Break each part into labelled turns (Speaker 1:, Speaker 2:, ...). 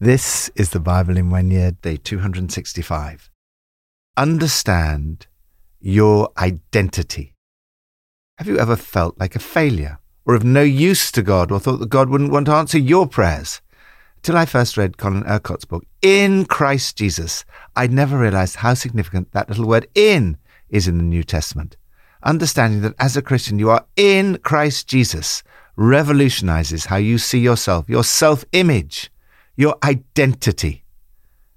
Speaker 1: This is the Bible in one year, day 265. Understand your identity. Have you ever felt like a failure or of no use to God or thought that God wouldn't want to answer your prayers? Till I first read Colin Urquhart's book, In Christ Jesus, I'd never realized how significant that little word in is in the New Testament. Understanding that as a Christian you are in Christ Jesus revolutionizes how you see yourself, your self image your identity,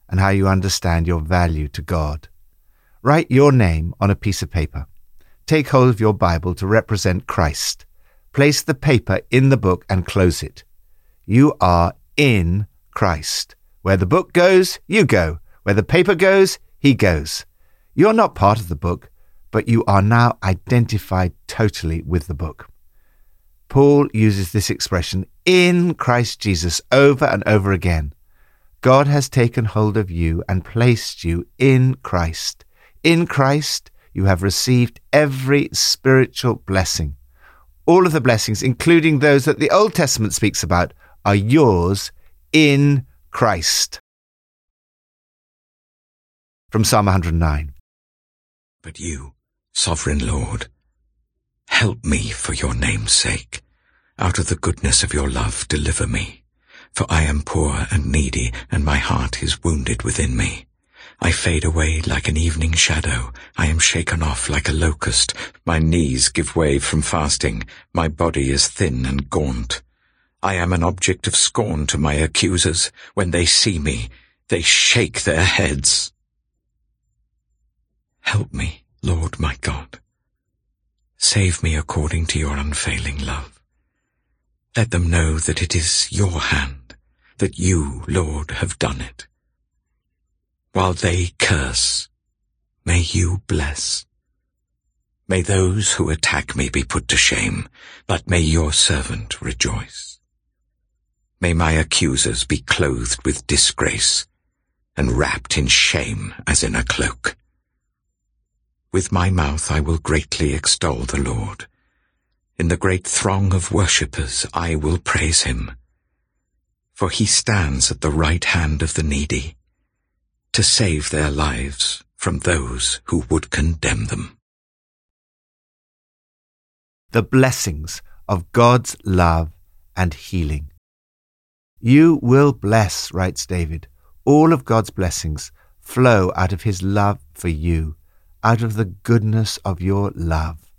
Speaker 1: and how you understand your value to God. Write your name on a piece of paper. Take hold of your Bible to represent Christ. Place the paper in the book and close it. You are in Christ. Where the book goes, you go. Where the paper goes, he goes. You're not part of the book, but you are now identified totally with the book. Paul uses this expression in Christ Jesus over and over again. God has taken hold of you and placed you in Christ. In Christ, you have received every spiritual blessing. All of the blessings, including those that the Old Testament speaks about, are yours in Christ. From Psalm 109.
Speaker 2: But you, sovereign Lord, Help me for your name's sake. Out of the goodness of your love, deliver me. For I am poor and needy, and my heart is wounded within me. I fade away like an evening shadow. I am shaken off like a locust. My knees give way from fasting. My body is thin and gaunt. I am an object of scorn to my accusers. When they see me, they shake their heads. Help me, Lord my God. Save me according to your unfailing love. Let them know that it is your hand, that you, Lord, have done it. While they curse, may you bless. May those who attack me be put to shame, but may your servant rejoice. May my accusers be clothed with disgrace and wrapped in shame as in a cloak. With my mouth I will greatly extol the Lord. In the great throng of worshippers I will praise him. For he stands at the right hand of the needy, to save their lives from those who would condemn them.
Speaker 1: The blessings of God's love and healing. You will bless, writes David. All of God's blessings flow out of his love for you out of the goodness of your love.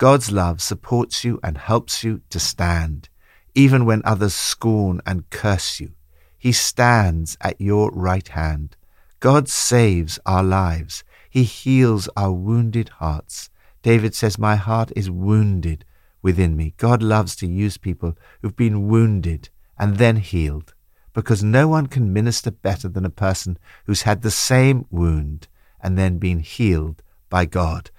Speaker 1: God's love supports you and helps you to stand, even when others scorn and curse you. He stands at your right hand. God saves our lives. He heals our wounded hearts. David says, My heart is wounded within me. God loves to use people who've been wounded and then healed, because no one can minister better than a person who's had the same wound and then been healed by God.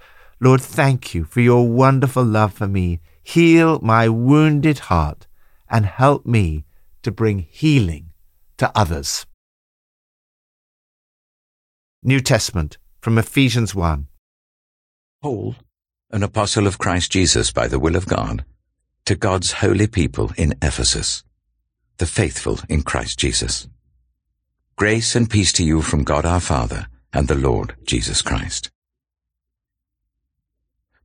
Speaker 1: Lord, thank you for your wonderful love for me. Heal my wounded heart and help me to bring healing to others. New Testament from Ephesians 1.
Speaker 2: Paul, an apostle of Christ Jesus by the will of God, to God's holy people in Ephesus, the faithful in Christ Jesus. Grace and peace to you from God our Father and the Lord Jesus Christ.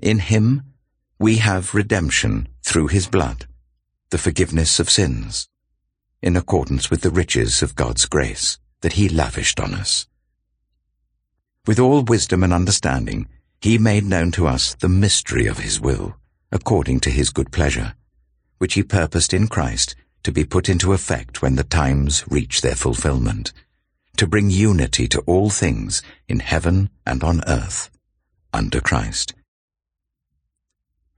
Speaker 2: In him we have redemption through his blood, the forgiveness of sins, in accordance with the riches of God's grace that he lavished on us. With all wisdom and understanding, he made known to us the mystery of his will, according to his good pleasure, which he purposed in Christ to be put into effect when the times reach their fulfillment, to bring unity to all things in heaven and on earth, under Christ.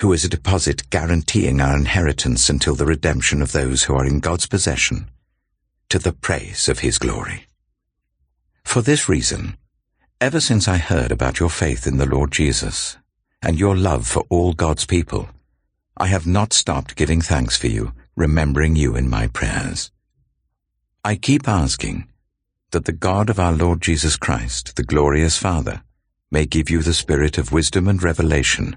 Speaker 2: who is a deposit guaranteeing our inheritance until the redemption of those who are in God's possession, to the praise of his glory. For this reason, ever since I heard about your faith in the Lord Jesus, and your love for all God's people, I have not stopped giving thanks for you, remembering you in my prayers. I keep asking that the God of our Lord Jesus Christ, the glorious Father, may give you the spirit of wisdom and revelation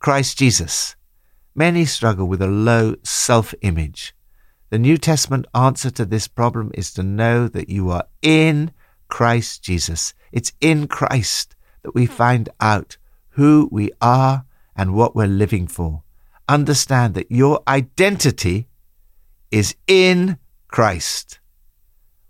Speaker 1: Christ Jesus. Many struggle with a low self image. The New Testament answer to this problem is to know that you are in Christ Jesus. It's in Christ that we find out who we are and what we're living for. Understand that your identity is in Christ.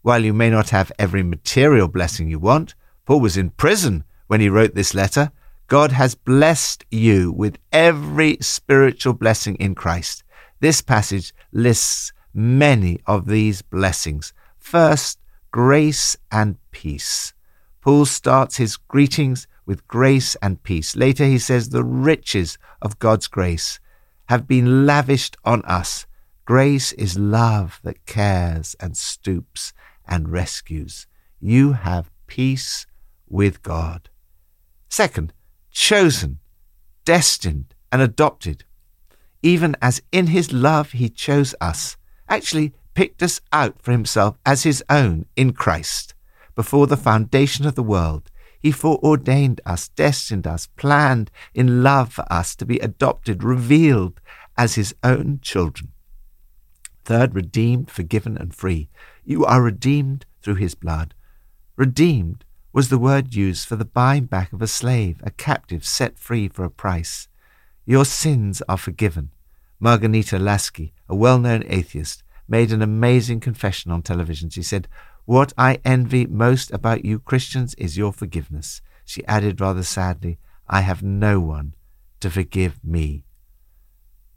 Speaker 1: While you may not have every material blessing you want, Paul was in prison when he wrote this letter, God has blessed you with every spiritual blessing in Christ. This passage lists many of these blessings. First, grace and peace. Paul starts his greetings with grace and peace. Later, he says the riches of God's grace have been lavished on us. Grace is love that cares and stoops and rescues. You have peace with God. Second, chosen, destined, and adopted, even as in his love he chose us, actually picked us out for himself as his own in Christ. Before the foundation of the world, he foreordained us, destined us, planned in love for us to be adopted, revealed as his own children. Third, redeemed, forgiven, and free. You are redeemed through his blood. Redeemed was the word used for the buying back of a slave, a captive set free for a price. Your sins are forgiven. Marghanita Laski, a well known atheist, made an amazing confession on television. She said, What I envy most about you Christians is your forgiveness. She added rather sadly, I have no one to forgive me.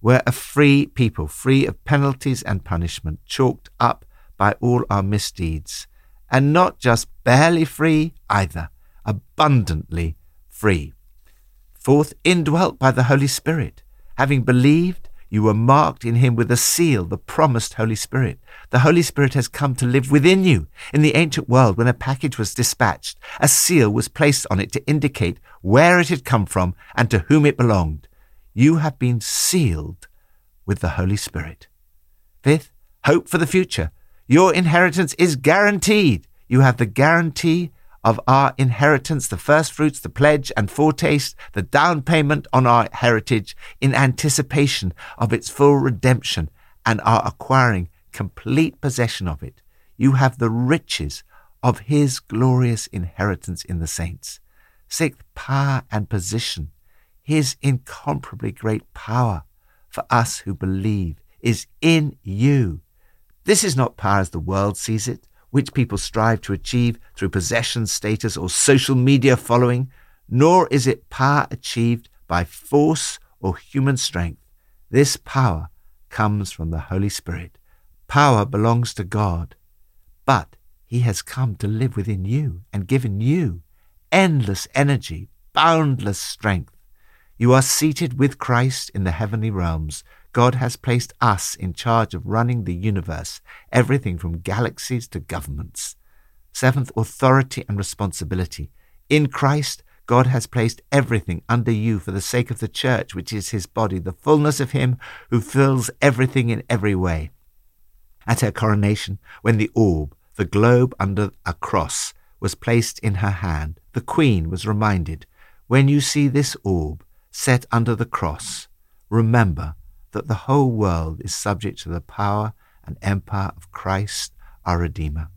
Speaker 1: We're a free people, free of penalties and punishment, chalked up by all our misdeeds and not just barely free either, abundantly free. Fourth, indwelt by the Holy Spirit. Having believed, you were marked in him with a seal, the promised Holy Spirit. The Holy Spirit has come to live within you. In the ancient world, when a package was dispatched, a seal was placed on it to indicate where it had come from and to whom it belonged. You have been sealed with the Holy Spirit. Fifth, hope for the future. Your inheritance is guaranteed. You have the guarantee of our inheritance, the first fruits, the pledge and foretaste, the down payment on our heritage in anticipation of its full redemption and are acquiring complete possession of it. You have the riches of his glorious inheritance in the saints. Sixth, power and position. His incomparably great power for us who believe is in you this is not power as the world sees it, which people strive to achieve through possession, status, or social media following, nor is it power achieved by force or human strength. This power comes from the Holy Spirit, Power belongs to God, but He has come to live within you and given you endless energy, boundless strength. You are seated with Christ in the heavenly realms. God has placed us in charge of running the universe, everything from galaxies to governments. Seventh, authority and responsibility. In Christ, God has placed everything under you for the sake of the church, which is his body, the fullness of him who fills everything in every way. At her coronation, when the orb, the globe under a cross, was placed in her hand, the queen was reminded, When you see this orb set under the cross, remember that the whole world is subject to the power and empire of Christ our Redeemer.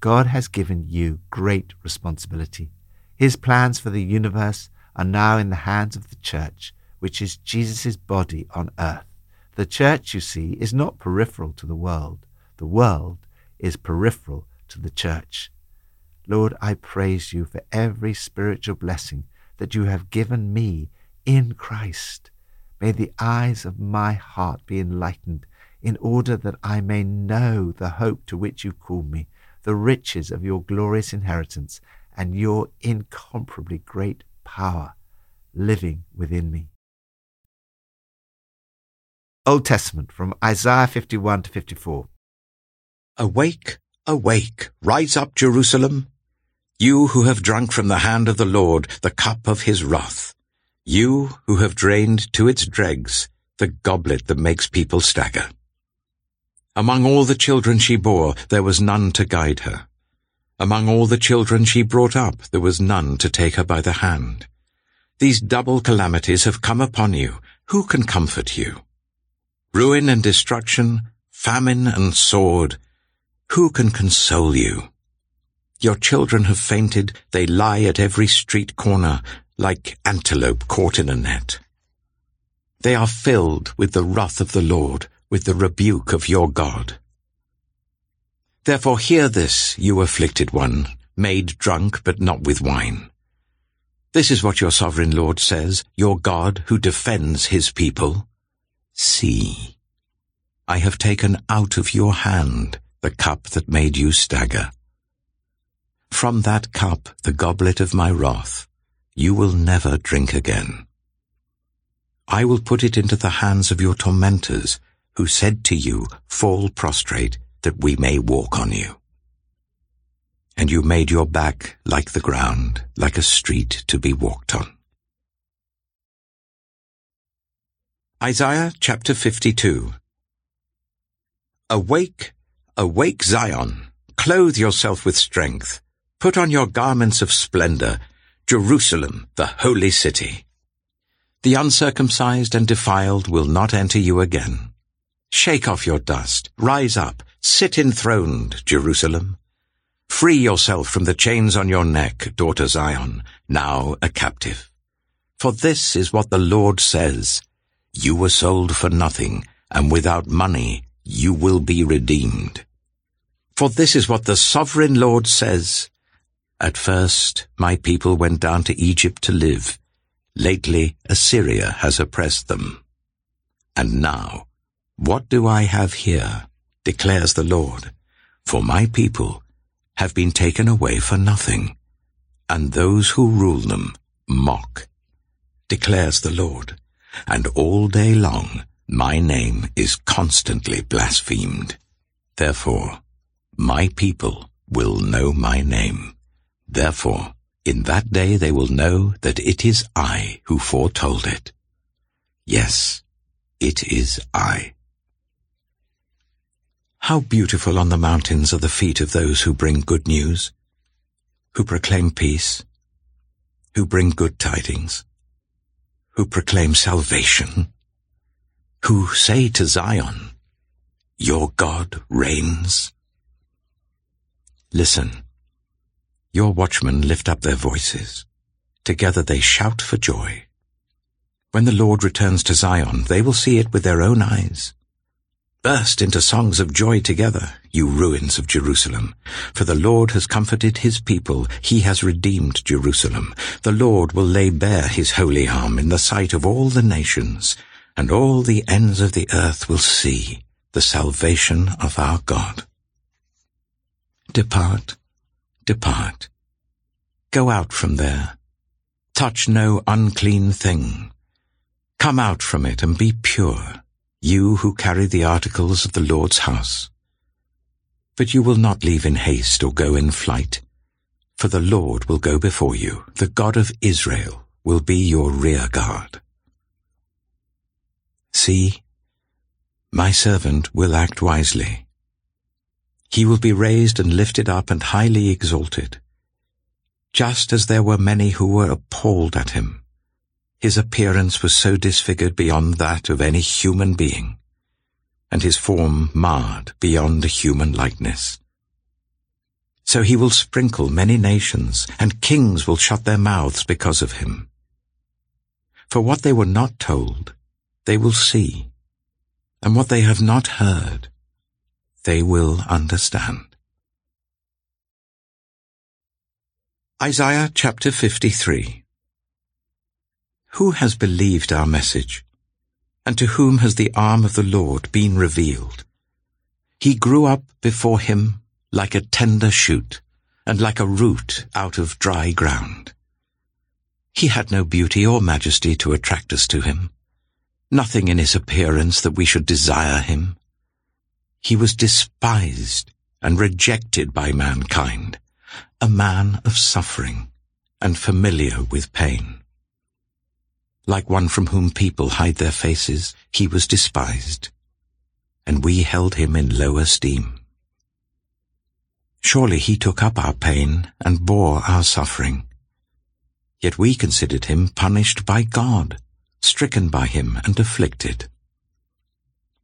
Speaker 1: God has given you great responsibility. His plans for the universe are now in the hands of the church, which is Jesus' body on earth. The church, you see, is not peripheral to the world. The world is peripheral to the church. Lord, I praise you for every spiritual blessing that you have given me in Christ. May the eyes of my heart be enlightened in order that I may know the hope to which you call me, the riches of your glorious inheritance, and your incomparably great power living within me. Old Testament from Isaiah 51 to 54.
Speaker 2: Awake, awake, rise up, Jerusalem, you who have drunk from the hand of the Lord the cup of his wrath. You who have drained to its dregs the goblet that makes people stagger. Among all the children she bore, there was none to guide her. Among all the children she brought up, there was none to take her by the hand. These double calamities have come upon you. Who can comfort you? Ruin and destruction, famine and sword. Who can console you? Your children have fainted. They lie at every street corner like antelope caught in a net. They are filled with the wrath of the Lord, with the rebuke of your God. Therefore hear this, you afflicted one, made drunk but not with wine. This is what your sovereign Lord says, your God who defends his people. See, I have taken out of your hand the cup that made you stagger. From that cup, the goblet of my wrath, you will never drink again. I will put it into the hands of your tormentors, who said to you, Fall prostrate, that we may walk on you. And you made your back like the ground, like a street to be walked on. Isaiah chapter 52 Awake, awake Zion, clothe yourself with strength, put on your garments of splendor, Jerusalem, the holy city. The uncircumcised and defiled will not enter you again. Shake off your dust, rise up, sit enthroned, Jerusalem. Free yourself from the chains on your neck, daughter Zion, now a captive. For this is what the Lord says, You were sold for nothing, and without money you will be redeemed. For this is what the sovereign Lord says, at first, my people went down to Egypt to live. Lately, Assyria has oppressed them. And now, what do I have here, declares the Lord? For my people have been taken away for nothing, and those who rule them mock, declares the Lord. And all day long my name is constantly blasphemed. Therefore, my people will know my name. Therefore, in that day they will know that it is I who foretold it. Yes, it is I. How beautiful on the mountains are the feet of those who bring good news, who proclaim peace, who bring good tidings, who proclaim salvation, who say to Zion, Your God reigns. Listen, your watchmen lift up their voices. Together they shout for joy. When the Lord returns to Zion, they will see it with their own eyes. Burst into songs of joy together, you ruins of Jerusalem. For the Lord has comforted his people, he has redeemed Jerusalem. The Lord will lay bare his holy arm in the sight of all the nations, and all the ends of the earth will see the salvation of our God. Depart, depart. Go out from there. Touch no unclean thing. Come out from it and be pure, you who carry the articles of the Lord's house. But you will not leave in haste or go in flight, for the Lord will go before you, the God of Israel will be your rear guard. See, my servant will act wisely. He will be raised and lifted up and highly exalted. Just as there were many who were appalled at him, his appearance was so disfigured beyond that of any human being, and his form marred beyond a human likeness. So he will sprinkle many nations, and kings will shut their mouths because of him. For what they were not told, they will see, and what they have not heard, they will understand. Isaiah chapter 53 Who has believed our message? And to whom has the arm of the Lord been revealed? He grew up before him like a tender shoot, and like a root out of dry ground. He had no beauty or majesty to attract us to him, nothing in his appearance that we should desire him. He was despised and rejected by mankind, a man of suffering and familiar with pain. Like one from whom people hide their faces, he was despised, and we held him in low esteem. Surely he took up our pain and bore our suffering. Yet we considered him punished by God, stricken by him and afflicted.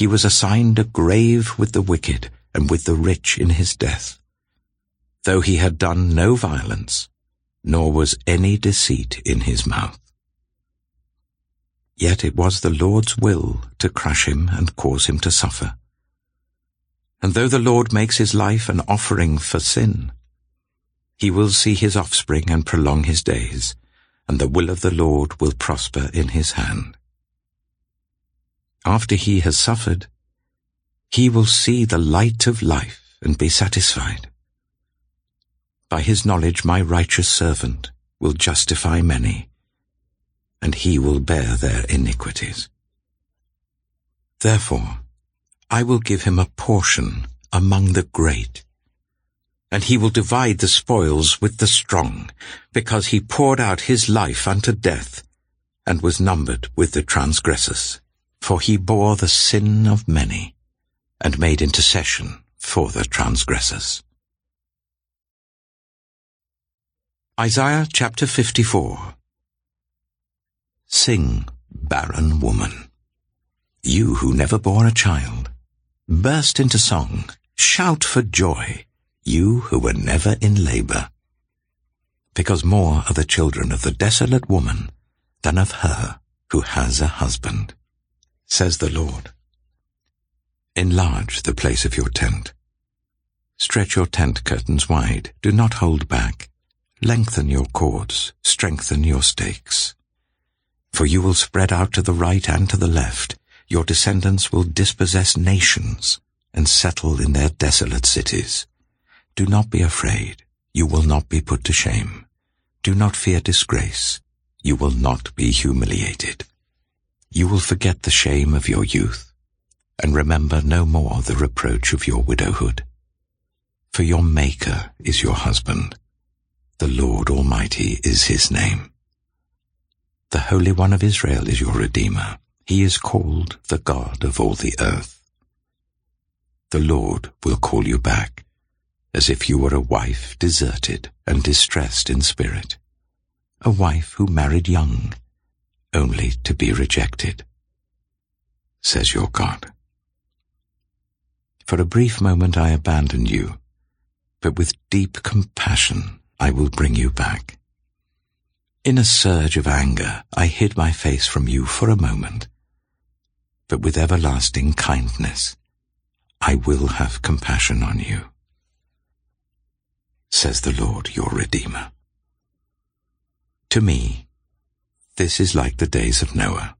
Speaker 2: He was assigned a grave with the wicked and with the rich in his death. Though he had done no violence, nor was any deceit in his mouth. Yet it was the Lord's will to crush him and cause him to suffer. And though the Lord makes his life an offering for sin, he will see his offspring and prolong his days, and the will of the Lord will prosper in his hand. After he has suffered, he will see the light of life and be satisfied. By his knowledge my righteous servant will justify many, and he will bear their iniquities. Therefore, I will give him a portion among the great, and he will divide the spoils with the strong, because he poured out his life unto death, and was numbered with the transgressors. For he bore the sin of many, and made intercession for the transgressors. Isaiah chapter 54 Sing, barren woman, you who never bore a child, burst into song, shout for joy, you who were never in labor. Because more are the children of the desolate woman than of her who has a husband, says the Lord. Enlarge the place of your tent. Stretch your tent curtains wide, do not hold back. Lengthen your cords, strengthen your stakes. For you will spread out to the right and to the left. Your descendants will dispossess nations and settle in their desolate cities. Do not be afraid. You will not be put to shame. Do not fear disgrace. You will not be humiliated. You will forget the shame of your youth, and remember no more the reproach of your widowhood. For your Maker is your husband. The Lord Almighty is his name. The Holy One of Israel is your Redeemer. He is called the God of all the earth. The Lord will call you back, as if you were a wife deserted and distressed in spirit, a wife who married young, only to be rejected, says your God. For a brief moment I abandoned you, but with deep compassion I will bring you back. In a surge of anger I hid my face from you for a moment, but with everlasting kindness I will have compassion on you, says the Lord your Redeemer. To me, this is like the days of Noah,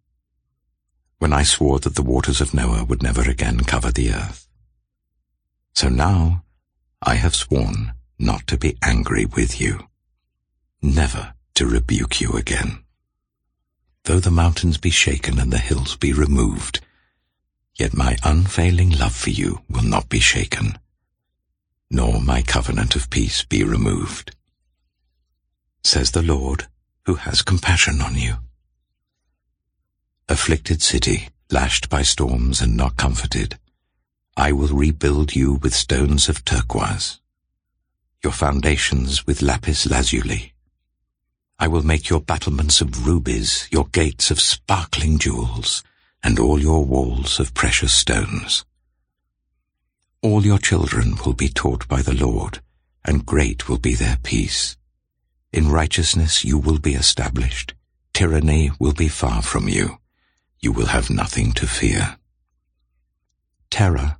Speaker 2: when I swore that the waters of Noah would never again cover the earth. So now I have sworn not to be angry with you, never to rebuke you again. Though the mountains be shaken and the hills be removed, yet my unfailing love for you will not be shaken, nor my covenant of peace be removed, says the Lord who has compassion on you. Afflicted city, lashed by storms and not comforted, I will rebuild you with stones of turquoise, your foundations with lapis lazuli. I will make your battlements of rubies, your gates of sparkling jewels, and all your walls of precious stones. All your children will be taught by the Lord, and great will be their peace. In righteousness you will be established. Tyranny will be far from you. You will have nothing to fear. Terror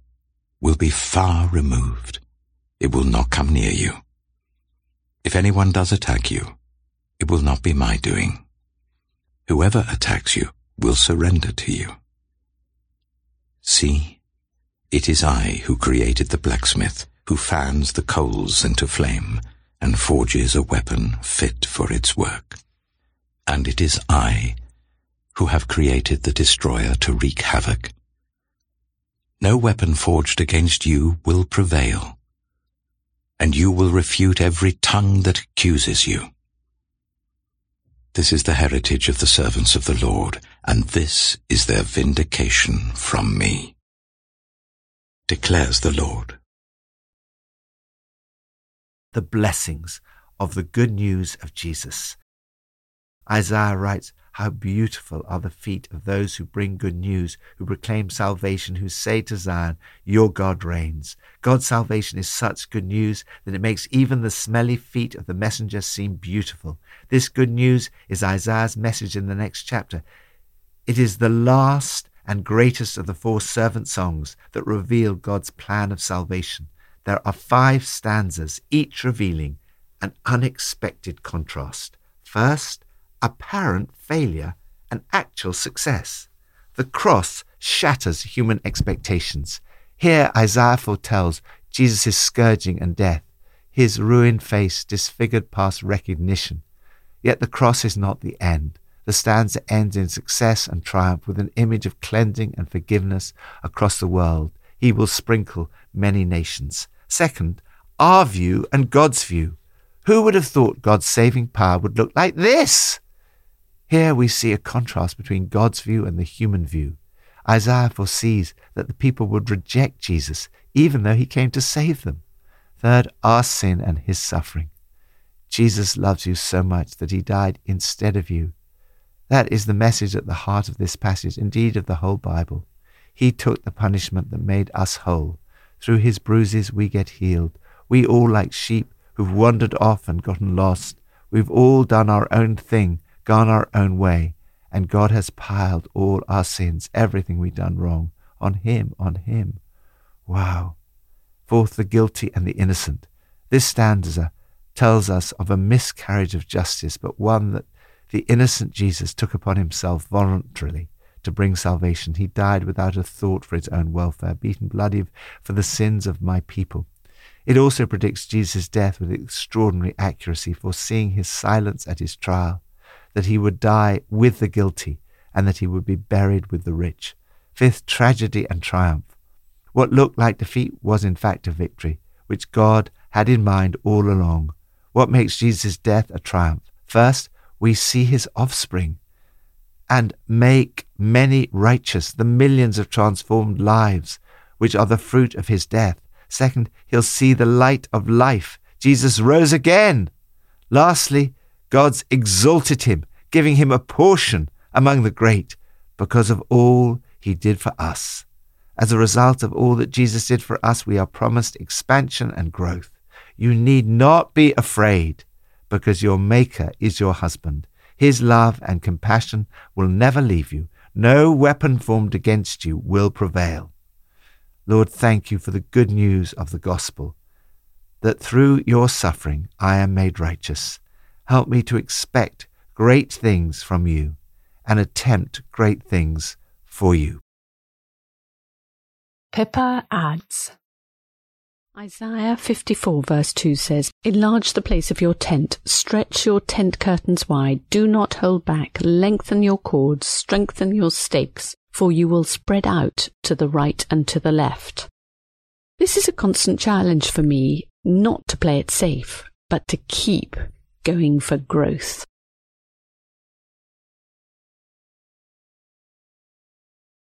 Speaker 2: will be far removed. It will not come near you. If anyone does attack you, it will not be my doing. Whoever attacks you will surrender to you. See, it is I who created the blacksmith, who fans the coals into flame, and forges a weapon fit for its work. And it is I who have created the destroyer to wreak havoc. No weapon forged against you will prevail, and you will refute every tongue that accuses you. This is the heritage of the servants of the Lord, and this is their vindication from me, declares the Lord
Speaker 1: the blessings of the good news of Jesus. Isaiah writes, How beautiful are the feet of those who bring good news, who proclaim salvation, who say to Zion, Your God reigns. God's salvation is such good news that it makes even the smelly feet of the messenger seem beautiful. This good news is Isaiah's message in the next chapter. It is the last and greatest of the four servant songs that reveal God's plan of salvation there are five stanzas, each revealing an unexpected contrast. First, apparent failure and actual success. The cross shatters human expectations. Here, Isaiah foretells Jesus' scourging and death, his ruined face disfigured past recognition. Yet the cross is not the end. The stanza ends in success and triumph with an image of cleansing and forgiveness across the world. He will sprinkle many nations. Second, our view and God's view. Who would have thought God's saving power would look like this? Here we see a contrast between God's view and the human view. Isaiah foresees that the people would reject Jesus even though he came to save them. Third, our sin and his suffering. Jesus loves you so much that he died instead of you. That is the message at the heart of this passage, indeed of the whole Bible. He took the punishment that made us whole. Through his bruises we get healed. We all, like sheep who've wandered off and gotten lost, we've all done our own thing, gone our own way, and God has piled all our sins, everything we've done wrong, on him, on him. Wow. Fourth, the guilty and the innocent. This stanza tells us of a miscarriage of justice, but one that the innocent Jesus took upon himself voluntarily to bring salvation. He died without a thought for his own welfare, beaten bloody for the sins of my people. It also predicts Jesus' death with extraordinary accuracy, foreseeing his silence at his trial, that he would die with the guilty, and that he would be buried with the rich. Fifth, tragedy and triumph. What looked like defeat was in fact a victory. which God had in mind all along. What makes Jesus' death a triumph? First, we see his offspring and make many righteous, the millions of transformed lives which are the fruit of his death. Second, he'll see the light of life. Jesus rose again. Lastly, God's exalted him, giving him a portion among the great because of all he did for us. As a result of all that Jesus did for us, we are promised expansion and growth. You need not be afraid because your Maker is your husband. His love and compassion will never leave you. No weapon formed against you will prevail. Lord, thank you for the good news of the gospel, that through your suffering I am made righteous. Help me to expect great things from you and attempt great things for you.
Speaker 3: Pippa adds Isaiah 54 verse 2 says, Enlarge the place of your tent, stretch your tent curtains wide, do not hold back, lengthen your cords, strengthen your stakes, for you will spread out to the right and to the left. This is a constant challenge for me, not to play it safe, but to keep going for growth.